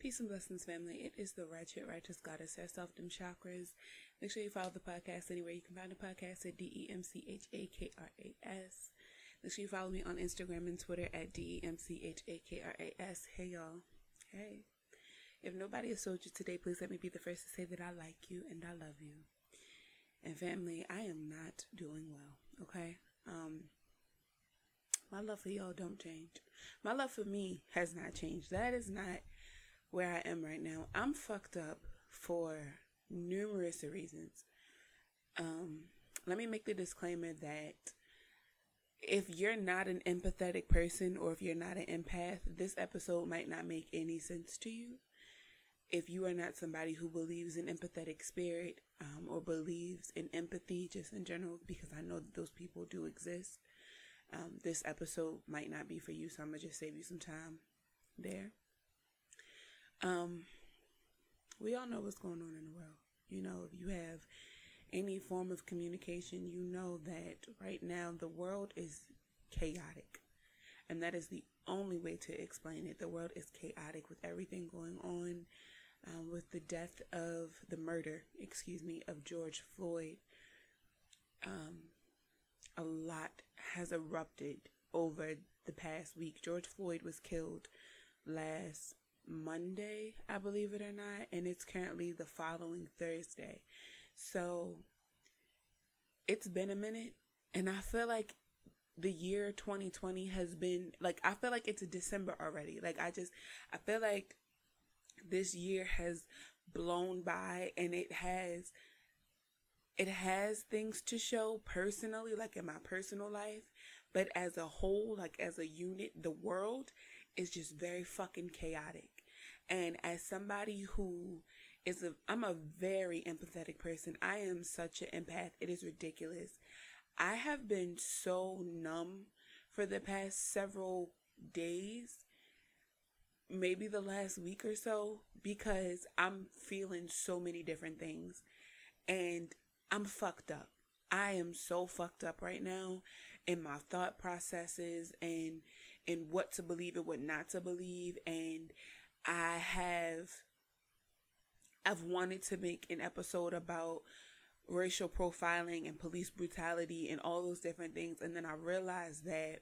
Peace and blessings, family. It is the Ratchet Righteous Goddess herself, Dem Chakras. Make sure you follow the podcast anywhere you can find the podcast at D E M C H A K R A S. Make sure you follow me on Instagram and Twitter at D E M C H A K R A S. Hey, y'all. Hey. If nobody has told you today, please let me be the first to say that I like you and I love you. And family, I am not doing well, okay? Um, my love for y'all don't change. My love for me has not changed. That is not where I am right now. I'm fucked up for numerous reasons. Um, let me make the disclaimer that if you're not an empathetic person or if you're not an empath, this episode might not make any sense to you. If you are not somebody who believes in empathetic spirit um, or believes in empathy just in general, because I know those people do exist, um, this episode might not be for you. So I'm going to just save you some time there. Um, we all know what's going on in the world. You know, if you have any form of communication, you know that right now the world is chaotic. And that is the only way to explain it. The world is chaotic with everything going on, um, with the death of the murder, excuse me, of George Floyd. Um, a lot has erupted over the past week. George Floyd was killed last Monday, I believe it or not, and it's currently the following Thursday. So it's been a minute, and I feel like the year 2020 has been like I feel like it's December already. Like I just I feel like this year has blown by and it has it has things to show personally like in my personal life, but as a whole, like as a unit, the world is just very fucking chaotic. And as somebody who is a, I'm a very empathetic person. I am such an empath. It is ridiculous. I have been so numb for the past several days, maybe the last week or so, because I'm feeling so many different things and I'm fucked up. I am so fucked up right now in my thought processes and in what to believe and what not to believe and I have I've wanted to make an episode about racial profiling and police brutality and all those different things and then I realized that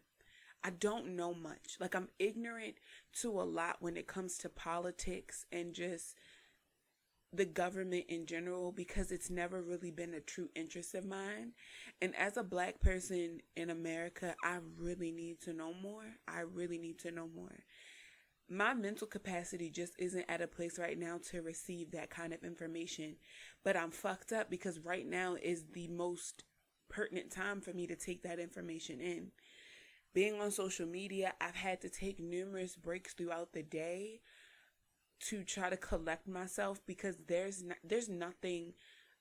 I don't know much. Like I'm ignorant to a lot when it comes to politics and just the government in general because it's never really been a true interest of mine. And as a black person in America, I really need to know more. I really need to know more my mental capacity just isn't at a place right now to receive that kind of information. But I'm fucked up because right now is the most pertinent time for me to take that information in. Being on social media, I've had to take numerous breaks throughout the day to try to collect myself because there's not, there's nothing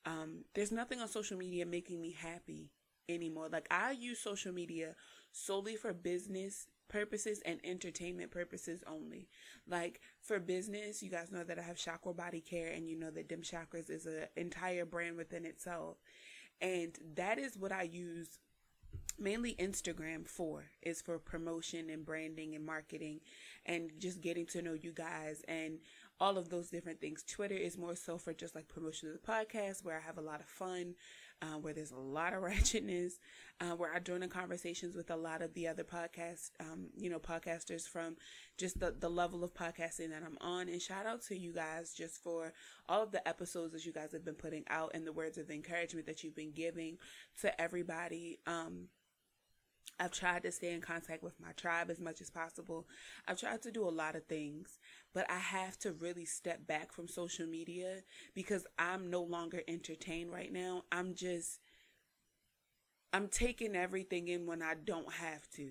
um, there's nothing on social media making me happy anymore. Like I use social media solely for business purposes and entertainment purposes only. Like for business, you guys know that I have Chakra Body Care and you know that Dem Chakras is an entire brand within itself. And that is what I use mainly Instagram for is for promotion and branding and marketing and just getting to know you guys and all of those different things. Twitter is more so for just like promotion of the podcast where I have a lot of fun uh, where there's a lot of ratchetness, uh, where I join in conversations with a lot of the other podcast, um, you know, podcasters from just the, the level of podcasting that I'm on. And shout out to you guys just for all of the episodes that you guys have been putting out and the words of encouragement that you've been giving to everybody. Um, I've tried to stay in contact with my tribe as much as possible. I've tried to do a lot of things, but I have to really step back from social media because I'm no longer entertained right now. I'm just, I'm taking everything in when I don't have to.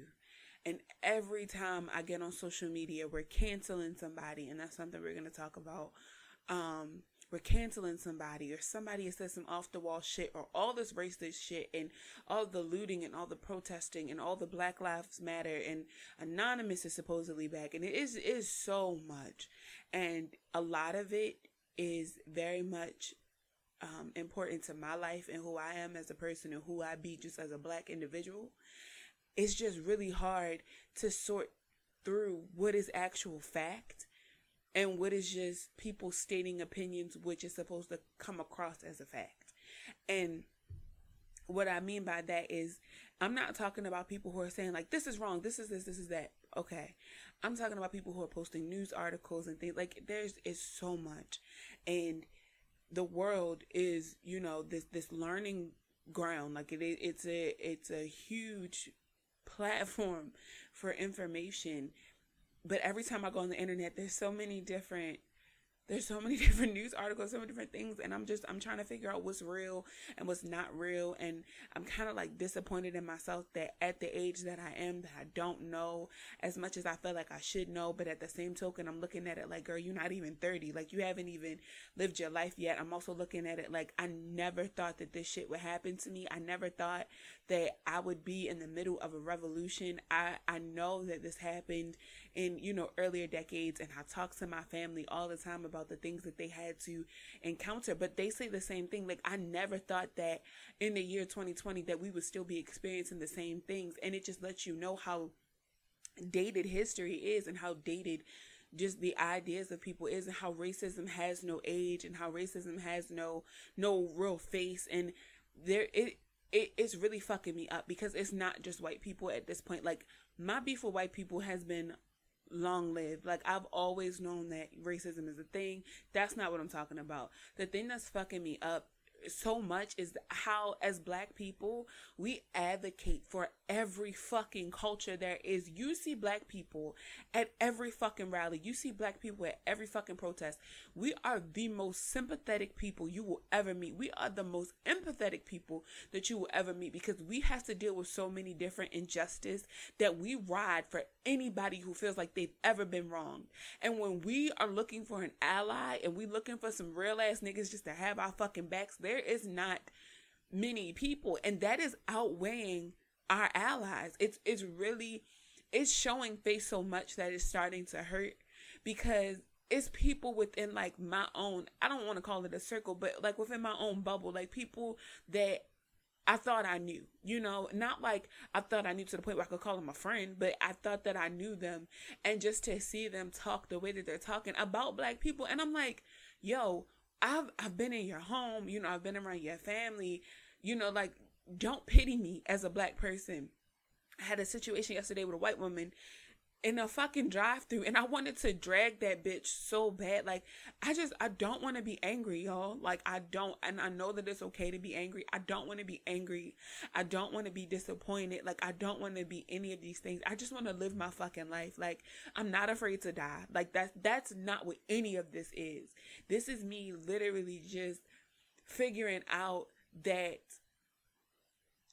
And every time I get on social media, we're canceling somebody, and that's something we're going to talk about. Um, we're canceling somebody or somebody has said some off the wall shit or all this racist shit and all the looting and all the protesting and all the Black Lives Matter and Anonymous is supposedly back and it is is so much and a lot of it is very much um, important to my life and who I am as a person and who I be just as a black individual. It's just really hard to sort through what is actual fact and what is just people stating opinions which is supposed to come across as a fact. And what I mean by that is I'm not talking about people who are saying like this is wrong, this is this, this is that. Okay. I'm talking about people who are posting news articles and things like there's is so much. And the world is, you know, this this learning ground. Like it it's a it's a huge platform for information. But every time I go on the internet, there's so many different there's so many different news articles, so many different things, and I'm just I'm trying to figure out what's real and what's not real, and I'm kind of like disappointed in myself that at the age that I am, that I don't know as much as I feel like I should know, but at the same token, I'm looking at it like, girl, you're not even 30, like you haven't even lived your life yet. I'm also looking at it like I never thought that this shit would happen to me. I never thought that I would be in the middle of a revolution. I I know that this happened in you know earlier decades, and I talk to my family all the time about the things that they had to encounter. But they say the same thing. Like, I never thought that in the year 2020 that we would still be experiencing the same things. And it just lets you know how dated history is and how dated just the ideas of people is and how racism has no age and how racism has no no real face and there it it, it's really fucking me up because it's not just white people at this point. Like my beef with white people has been long live. Like I've always known that racism is a thing. That's not what I'm talking about. The thing that's fucking me up so much is how as black people we advocate for every fucking culture there is. You see black people at every fucking rally. You see black people at every fucking protest. We are the most sympathetic people you will ever meet. We are the most empathetic people that you will ever meet because we have to deal with so many different injustice that we ride for anybody who feels like they've ever been wronged. And when we are looking for an ally and we looking for some real ass niggas just to have our fucking backs there is not many people. And that is outweighing our allies it's it's really it's showing face so much that it's starting to hurt because it's people within like my own I don't want to call it a circle but like within my own bubble like people that I thought I knew, you know, not like I thought I knew to the point where I could call them a friend, but I thought that I knew them. And just to see them talk the way that they're talking about black people, and I'm like, yo, I've I've been in your home, you know, I've been around your family, you know, like don't pity me as a black person. I had a situation yesterday with a white woman in a fucking drive through and I wanted to drag that bitch so bad. Like I just I don't want to be angry, y'all. Like I don't and I know that it's okay to be angry. I don't want to be angry. I don't want to be disappointed. Like I don't want to be any of these things. I just want to live my fucking life. Like I'm not afraid to die. Like that's that's not what any of this is. This is me literally just figuring out that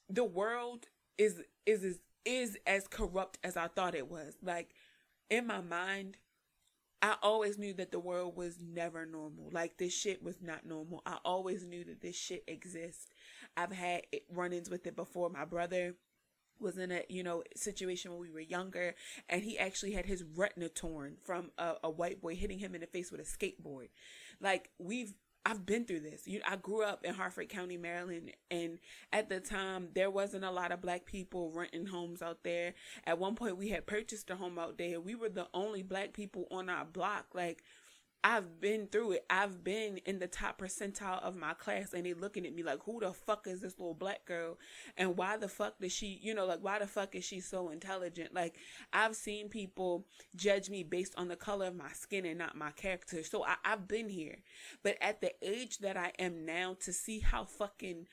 the world is is is is as corrupt as I thought it was. Like in my mind, I always knew that the world was never normal. Like this shit was not normal. I always knew that this shit exists. I've had run-ins with it before. My brother was in a you know situation when we were younger and he actually had his retina torn from a, a white boy hitting him in the face with a skateboard like we've I've been through this. You, I grew up in Harford County, Maryland, and at the time there wasn't a lot of black people renting homes out there. At one point, we had purchased a home out there. We were the only black people on our block. Like I've been through it. I've been in the top percentile of my class and they looking at me like, who the fuck is this little black girl? And why the fuck does she, you know, like, why the fuck is she so intelligent? Like, I've seen people judge me based on the color of my skin and not my character. So I, I've been here. But at the age that I am now, to see how fucking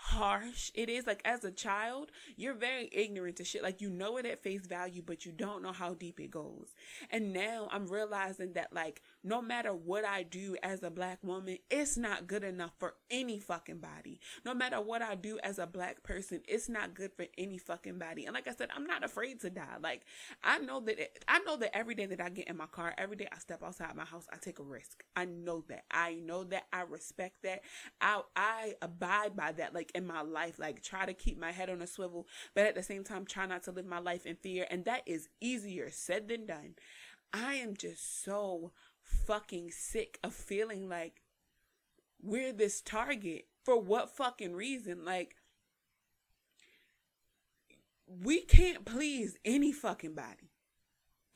harsh it is like as a child you're very ignorant to shit like you know it at face value but you don't know how deep it goes and now i'm realizing that like no matter what i do as a black woman it's not good enough for any fucking body no matter what i do as a black person it's not good for any fucking body and like i said i'm not afraid to die like i know that it, i know that every day that i get in my car every day i step outside my house i take a risk i know that i know that i respect that i i abide by that like in my life. Like try to keep my head on a swivel, but at the same time try not to live my life in fear. And that is easier said than done. I am just so fucking sick of feeling like we're this target. For what fucking reason? Like we can't please any fucking body.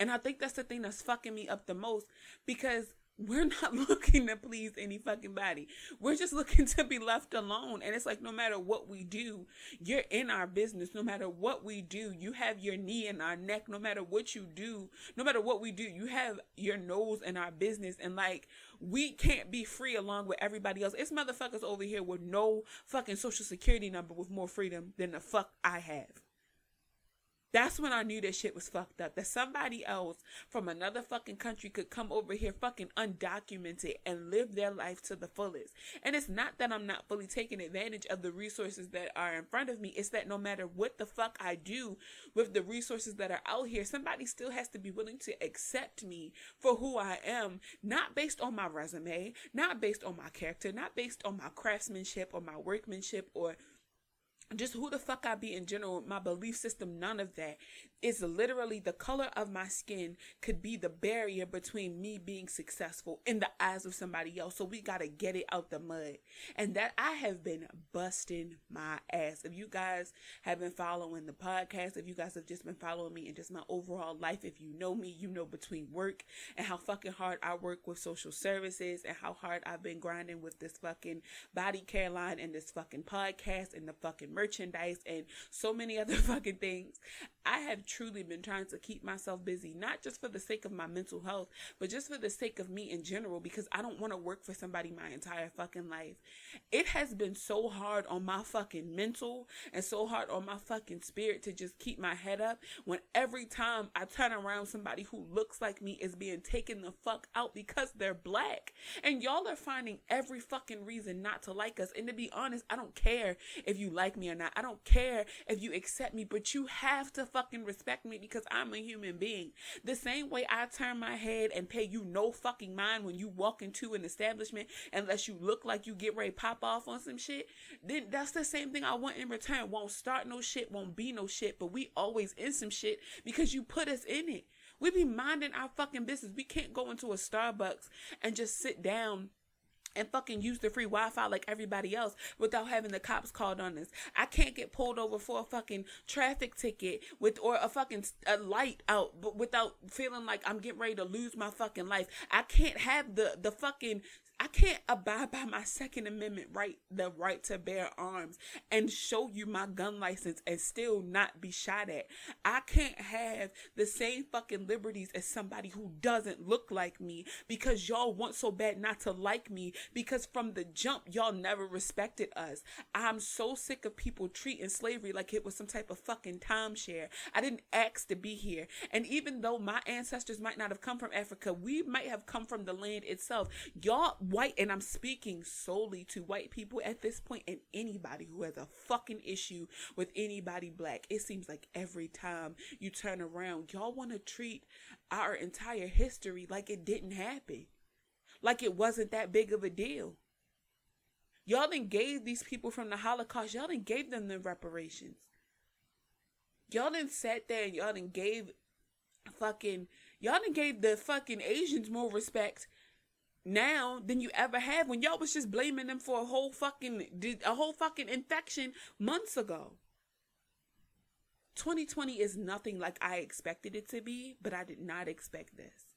And I think that's the thing that's fucking me up the most because we're not looking to please any fucking body. We're just looking to be left alone. And it's like, no matter what we do, you're in our business. No matter what we do, you have your knee in our neck. No matter what you do, no matter what we do, you have your nose in our business. And like, we can't be free along with everybody else. It's motherfuckers over here with no fucking social security number with more freedom than the fuck I have. That's when I knew that shit was fucked up. That somebody else from another fucking country could come over here fucking undocumented and live their life to the fullest. And it's not that I'm not fully taking advantage of the resources that are in front of me. It's that no matter what the fuck I do with the resources that are out here, somebody still has to be willing to accept me for who I am, not based on my resume, not based on my character, not based on my craftsmanship or my workmanship or just who the fuck I be in general, my belief system, none of that. It's literally the color of my skin could be the barrier between me being successful in the eyes of somebody else. So we gotta get it out the mud. And that I have been busting my ass. If you guys have been following the podcast, if you guys have just been following me and just my overall life, if you know me, you know between work and how fucking hard I work with social services and how hard I've been grinding with this fucking body care line and this fucking podcast and the fucking merchandise and so many other fucking things. I have truly been trying to keep myself busy, not just for the sake of my mental health, but just for the sake of me in general, because I don't want to work for somebody my entire fucking life. It has been so hard on my fucking mental and so hard on my fucking spirit to just keep my head up when every time I turn around, somebody who looks like me is being taken the fuck out because they're black. And y'all are finding every fucking reason not to like us. And to be honest, I don't care if you like me or not. I don't care if you accept me, but you have to fucking respect me because I'm a human being. The same way I turn my head and pay you no fucking mind when you walk into an establishment unless you look like you get ready to pop off on some shit, then that's the same thing I want in return. Won't start no shit, won't be no shit, but we always in some shit because you put us in it. We be minding our fucking business. We can't go into a Starbucks and just sit down and fucking use the free Wi-Fi like everybody else without having the cops called on us. I can't get pulled over for a fucking traffic ticket with or a fucking a light out, but without feeling like I'm getting ready to lose my fucking life. I can't have the the fucking I can't abide by my Second Amendment right, the right to bear arms, and show you my gun license and still not be shot at. I can't have the same fucking liberties as somebody who doesn't look like me because y'all want so bad not to like me because from the jump, y'all never respected us. I'm so sick of people treating slavery like it was some type of fucking timeshare. I didn't ask to be here. And even though my ancestors might not have come from Africa, we might have come from the land itself. Y'all white, and I'm speaking solely to white people at this point and anybody who has a fucking issue with anybody black. It seems like every time you turn around, y'all want to treat our entire history like it didn't happen, like it wasn't that big of a deal. Y'all then gave these people from the Holocaust, y'all then gave them the reparations. Y'all then sat there and y'all then gave fucking y'all then gave the fucking Asians more respect now than you ever have when y'all was just blaming them for a whole fucking a whole fucking infection months ago. 2020 is nothing like I expected it to be, but I did not expect this.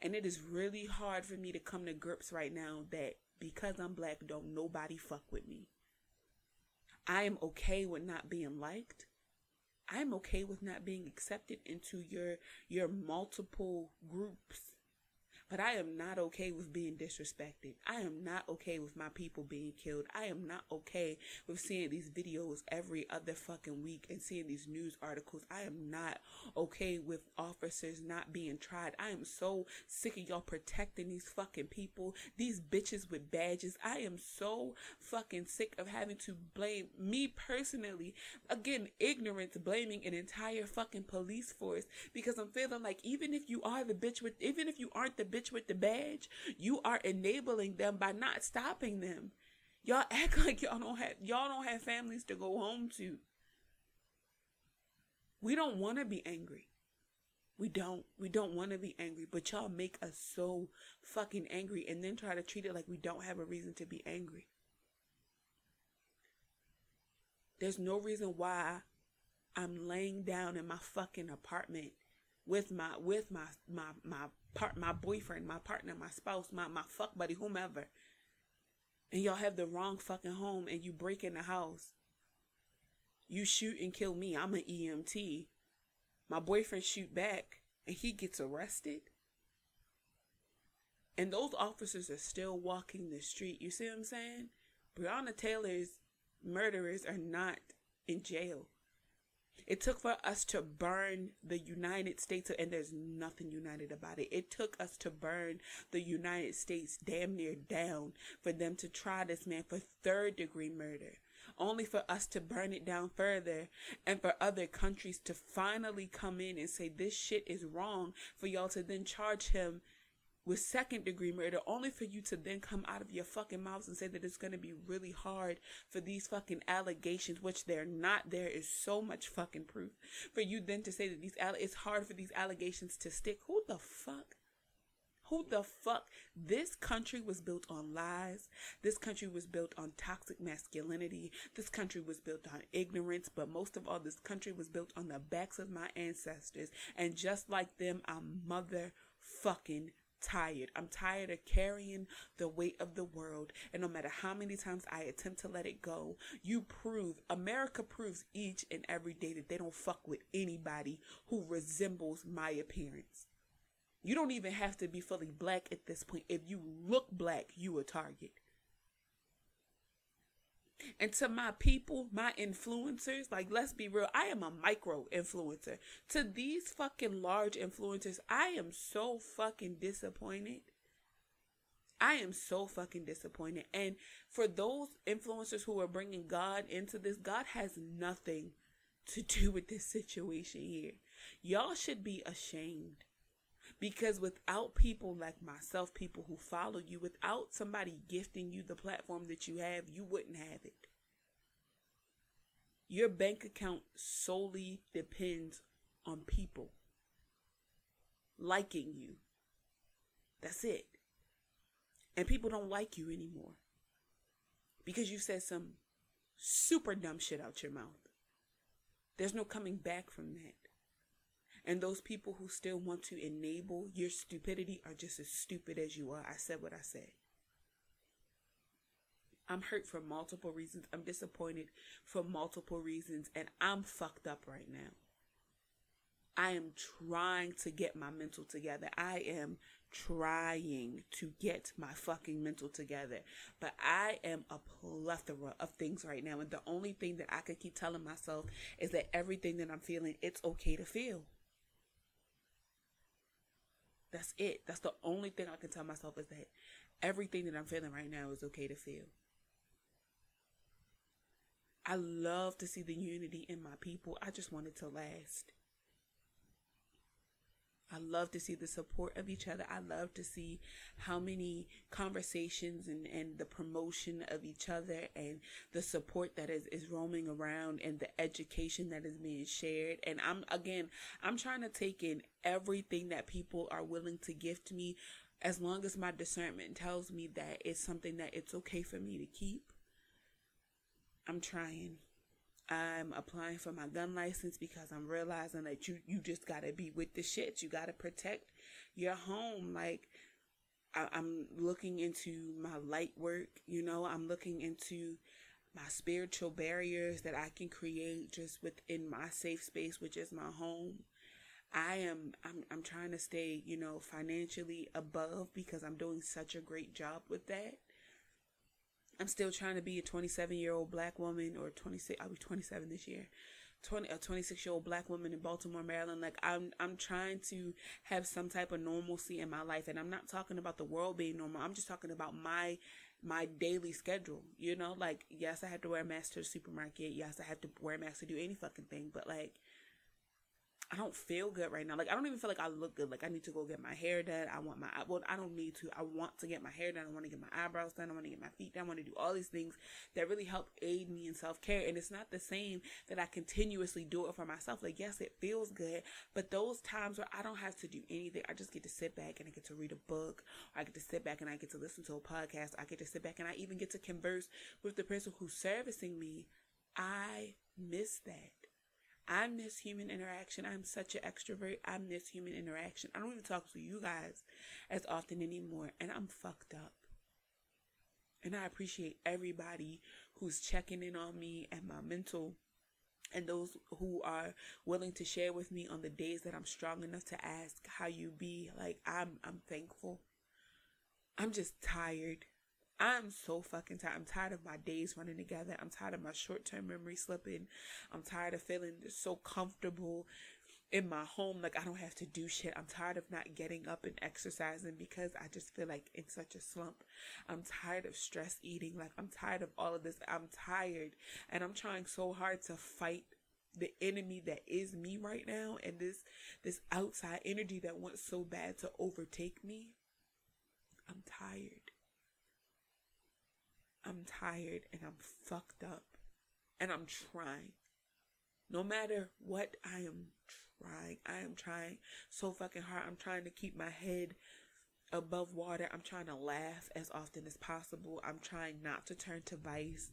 And it is really hard for me to come to grips right now that because I'm black, don't nobody fuck with me. I am okay with not being liked. I am okay with not being accepted into your your multiple groups but I am not okay with being disrespected. I am not okay with my people being killed. I am not okay with seeing these videos every other fucking week and seeing these news articles. I am not okay with officers not being tried. I am so sick of y'all protecting these fucking people, these bitches with badges. I am so fucking sick of having to blame me personally. Again, ignorance blaming an entire fucking police force because I'm feeling like even if you are the bitch with, even if you aren't the bitch bitch with the badge, you are enabling them by not stopping them. Y'all act like y'all don't have y'all don't have families to go home to. We don't want to be angry. We don't. We don't want to be angry, but y'all make us so fucking angry and then try to treat it like we don't have a reason to be angry. There's no reason why I'm laying down in my fucking apartment with my with my my my part my boyfriend, my partner, my spouse, my my fuck buddy, whomever. And y'all have the wrong fucking home and you break in the house. You shoot and kill me. I'm an EMT. My boyfriend shoot back and he gets arrested. And those officers are still walking the street. You see what I'm saying? Breonna Taylor's murderers are not in jail. It took for us to burn the United States, and there's nothing united about it. It took us to burn the United States damn near down for them to try this man for third degree murder. Only for us to burn it down further and for other countries to finally come in and say this shit is wrong for y'all to then charge him with second degree murder only for you to then come out of your fucking mouths and say that it's going to be really hard for these fucking allegations which they're not there is so much fucking proof for you then to say that these it's hard for these allegations to stick who the fuck who the fuck? This country was built on lies. This country was built on toxic masculinity. This country was built on ignorance. But most of all, this country was built on the backs of my ancestors. And just like them, I'm motherfucking tired. I'm tired of carrying the weight of the world. And no matter how many times I attempt to let it go, you prove, America proves each and every day that they don't fuck with anybody who resembles my appearance. You don't even have to be fully black at this point. If you look black, you a target. And to my people, my influencers, like let's be real, I am a micro influencer. To these fucking large influencers, I am so fucking disappointed. I am so fucking disappointed. And for those influencers who are bringing God into this, God has nothing to do with this situation here. Y'all should be ashamed. Because without people like myself, people who follow you, without somebody gifting you the platform that you have, you wouldn't have it. Your bank account solely depends on people liking you. That's it. And people don't like you anymore because you said some super dumb shit out your mouth. There's no coming back from that. And those people who still want to enable your stupidity are just as stupid as you are. I said what I said. I'm hurt for multiple reasons. I'm disappointed for multiple reasons. And I'm fucked up right now. I am trying to get my mental together. I am trying to get my fucking mental together. But I am a plethora of things right now. And the only thing that I could keep telling myself is that everything that I'm feeling, it's okay to feel. That's it. That's the only thing I can tell myself is that everything that I'm feeling right now is okay to feel. I love to see the unity in my people. I just want it to last. I love to see the support of each other. I love to see how many conversations and, and the promotion of each other and the support that is, is roaming around and the education that is being shared. And I'm, again, I'm trying to take in everything that people are willing to gift me as long as my discernment tells me that it's something that it's okay for me to keep. I'm trying. I'm applying for my gun license because I'm realizing that you you just gotta be with the shit. You gotta protect your home. Like I, I'm looking into my light work. You know, I'm looking into my spiritual barriers that I can create just within my safe space, which is my home. I am I'm I'm trying to stay, you know, financially above because I'm doing such a great job with that. I'm still trying to be a 27 year old black woman or 26. I'll be 27 this year. 20 a 26 year old black woman in Baltimore, Maryland. Like I'm I'm trying to have some type of normalcy in my life, and I'm not talking about the world being normal. I'm just talking about my my daily schedule. You know, like yes, I have to wear a mask to the supermarket. Yes, I have to wear a mask to do any fucking thing. But like I don't feel good right now. Like I don't even feel like I look good. Like I need to go get my hair done. I want my well, I don't need to. I want to get my hair done. I want to get my eyebrows done. I want to get my feet done. I want to do all these things that really help aid me in self care. And it's not the same that I continuously do it for myself. Like yes, it feels good, but those times where I don't have to do anything, I just get to sit back and I get to read a book. I get to sit back and I get to listen to a podcast. I get to sit back and I even get to converse with the person who's servicing me. I miss that. I miss human interaction. I'm such an extrovert. I miss human interaction. I don't even talk to you guys as often anymore, and I'm fucked up. And I appreciate everybody who's checking in on me and my mental and those who are willing to share with me on the days that I'm strong enough to ask how you be. Like I'm I'm thankful. I'm just tired. I'm so fucking tired. I'm tired of my days running together. I'm tired of my short term memory slipping. I'm tired of feeling so comfortable in my home. Like I don't have to do shit. I'm tired of not getting up and exercising because I just feel like in such a slump. I'm tired of stress eating. Like I'm tired of all of this. I'm tired and I'm trying so hard to fight the enemy that is me right now and this this outside energy that wants so bad to overtake me. I'm tired. I'm tired and I'm fucked up and I'm trying. No matter what I am trying, I am trying so fucking hard. I'm trying to keep my head above water. I'm trying to laugh as often as possible. I'm trying not to turn to vice.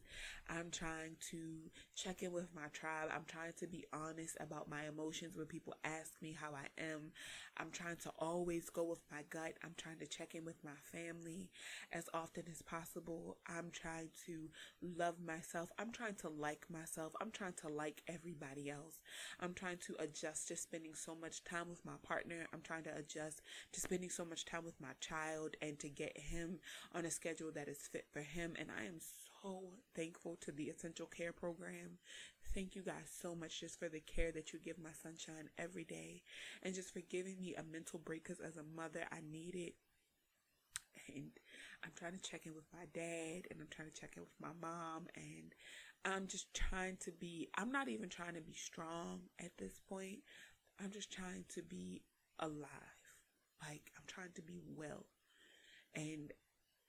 I'm trying to check in with my tribe. I'm trying to be honest about my emotions when people ask me how I am. I'm trying to always go with my gut. I'm trying to check in with my family as often as possible. I'm trying to love myself. I'm trying to like myself. I'm trying to like everybody else. I'm trying to adjust to spending so much time with my partner. I'm trying to adjust to spending so much time with my child and to get him on a schedule that is fit for him. And I am so thankful to the essential care program Thank you guys so much just for the care that you give my sunshine every day and just for giving me a mental break because as a mother, I need it. And I'm trying to check in with my dad and I'm trying to check in with my mom and I'm just trying to be, I'm not even trying to be strong at this point. I'm just trying to be alive. Like, I'm trying to be well. And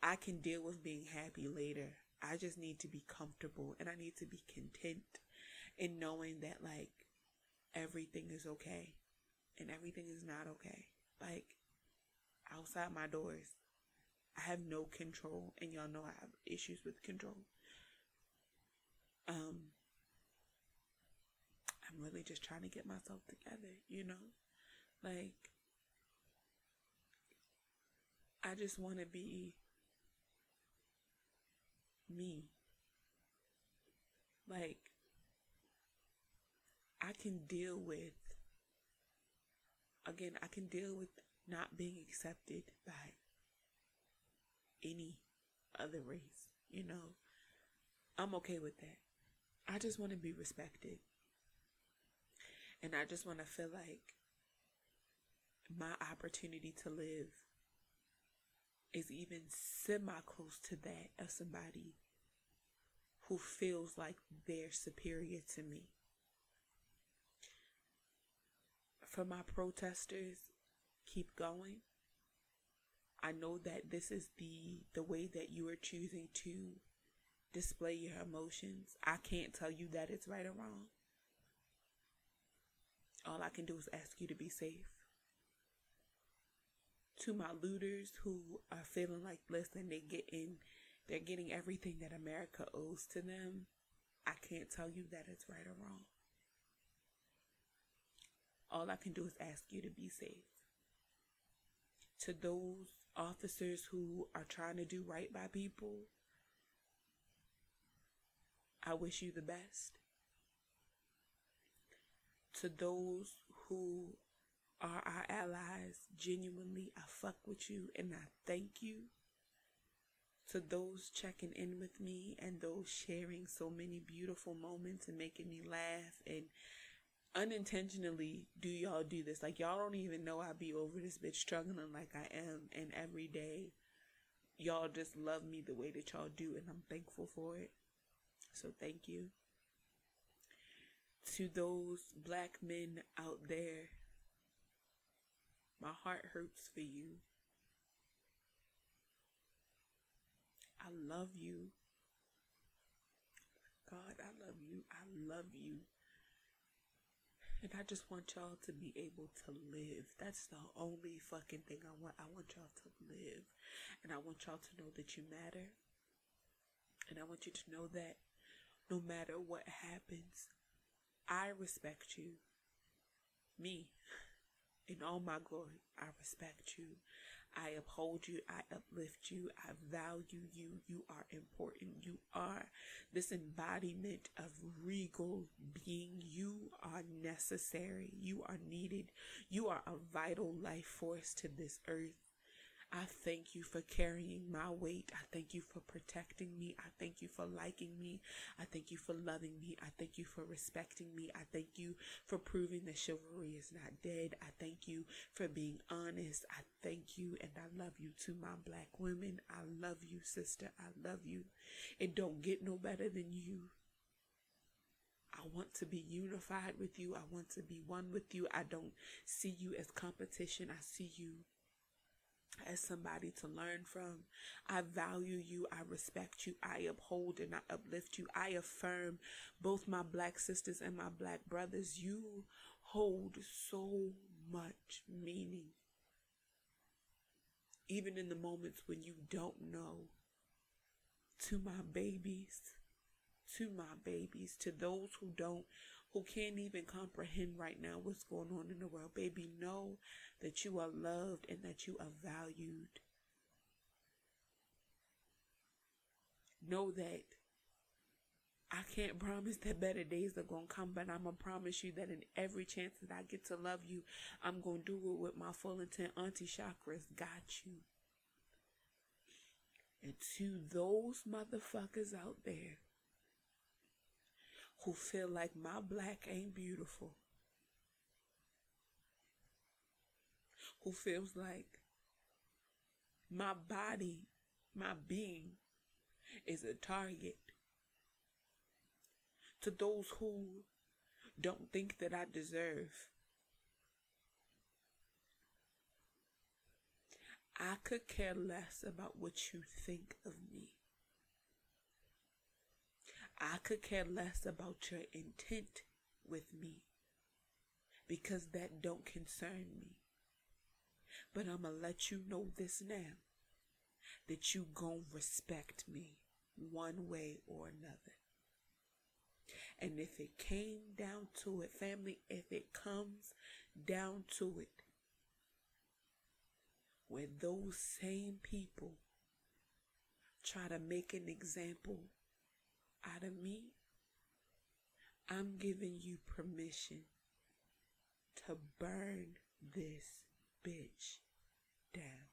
I can deal with being happy later. I just need to be comfortable and I need to be content in knowing that like everything is okay and everything is not okay. Like outside my doors, I have no control, and y'all know I have issues with control. Um, I'm really just trying to get myself together, you know? Like, I just want to be me. Like, I can deal with, again, I can deal with not being accepted by any other race, you know. I'm okay with that. I just want to be respected. And I just want to feel like my opportunity to live is even semi close to that of somebody who feels like they're superior to me. for my protesters, keep going. I know that this is the the way that you are choosing to display your emotions. I can't tell you that it's right or wrong. All I can do is ask you to be safe. To my looters who are feeling like listen, they getting they're getting everything that America owes to them. I can't tell you that it's right or wrong. All I can do is ask you to be safe. To those officers who are trying to do right by people, I wish you the best. To those who are our allies, genuinely, I fuck with you and I thank you. To those checking in with me and those sharing so many beautiful moments and making me laugh and unintentionally do y'all do this. Like y'all don't even know I be over this bitch struggling like I am and every day y'all just love me the way that y'all do and I'm thankful for it. So thank you. To those black men out there, my heart hurts for you. I love you. God, I love you. I love you. And I just want y'all to be able to live. That's the only fucking thing I want. I want y'all to live. And I want y'all to know that you matter. And I want you to know that no matter what happens, I respect you. Me. In all my glory, I respect you. I uphold you. I uplift you. I value you. You are important. You are this embodiment of regal being. You are necessary. You are needed. You are a vital life force to this earth. I thank you for carrying my weight. I thank you for protecting me. I thank you for liking me. I thank you for loving me. I thank you for respecting me. I thank you for proving that chivalry is not dead. I thank you for being honest. I thank you and I love you to my black women. I love you, sister. I love you. It don't get no better than you. I want to be unified with you. I want to be one with you. I don't see you as competition. I see you as somebody to learn from. I value you. I respect you. I uphold and I uplift you. I affirm both my black sisters and my black brothers. You hold so much meaning. Even in the moments when you don't know. To my babies, to my babies, to those who don't who can't even comprehend right now what's going on in the world. Baby, know that you are loved and that you are valued. Know that I can't promise that better days are going to come, but I'm going to promise you that in every chance that I get to love you, I'm going to do it with my full intent. Auntie Chakras got you. And to those motherfuckers out there who feel like my black ain't beautiful, who feels like my body, my being is a target. To those who don't think that I deserve. I could care less about what you think of me. I could care less about your intent with me because that don't concern me. But I'm going to let you know this now that you to respect me one way or another. And if it came down to it, family, if it comes down to it, where those same people try to make an example out of me, I'm giving you permission to burn this bitch down.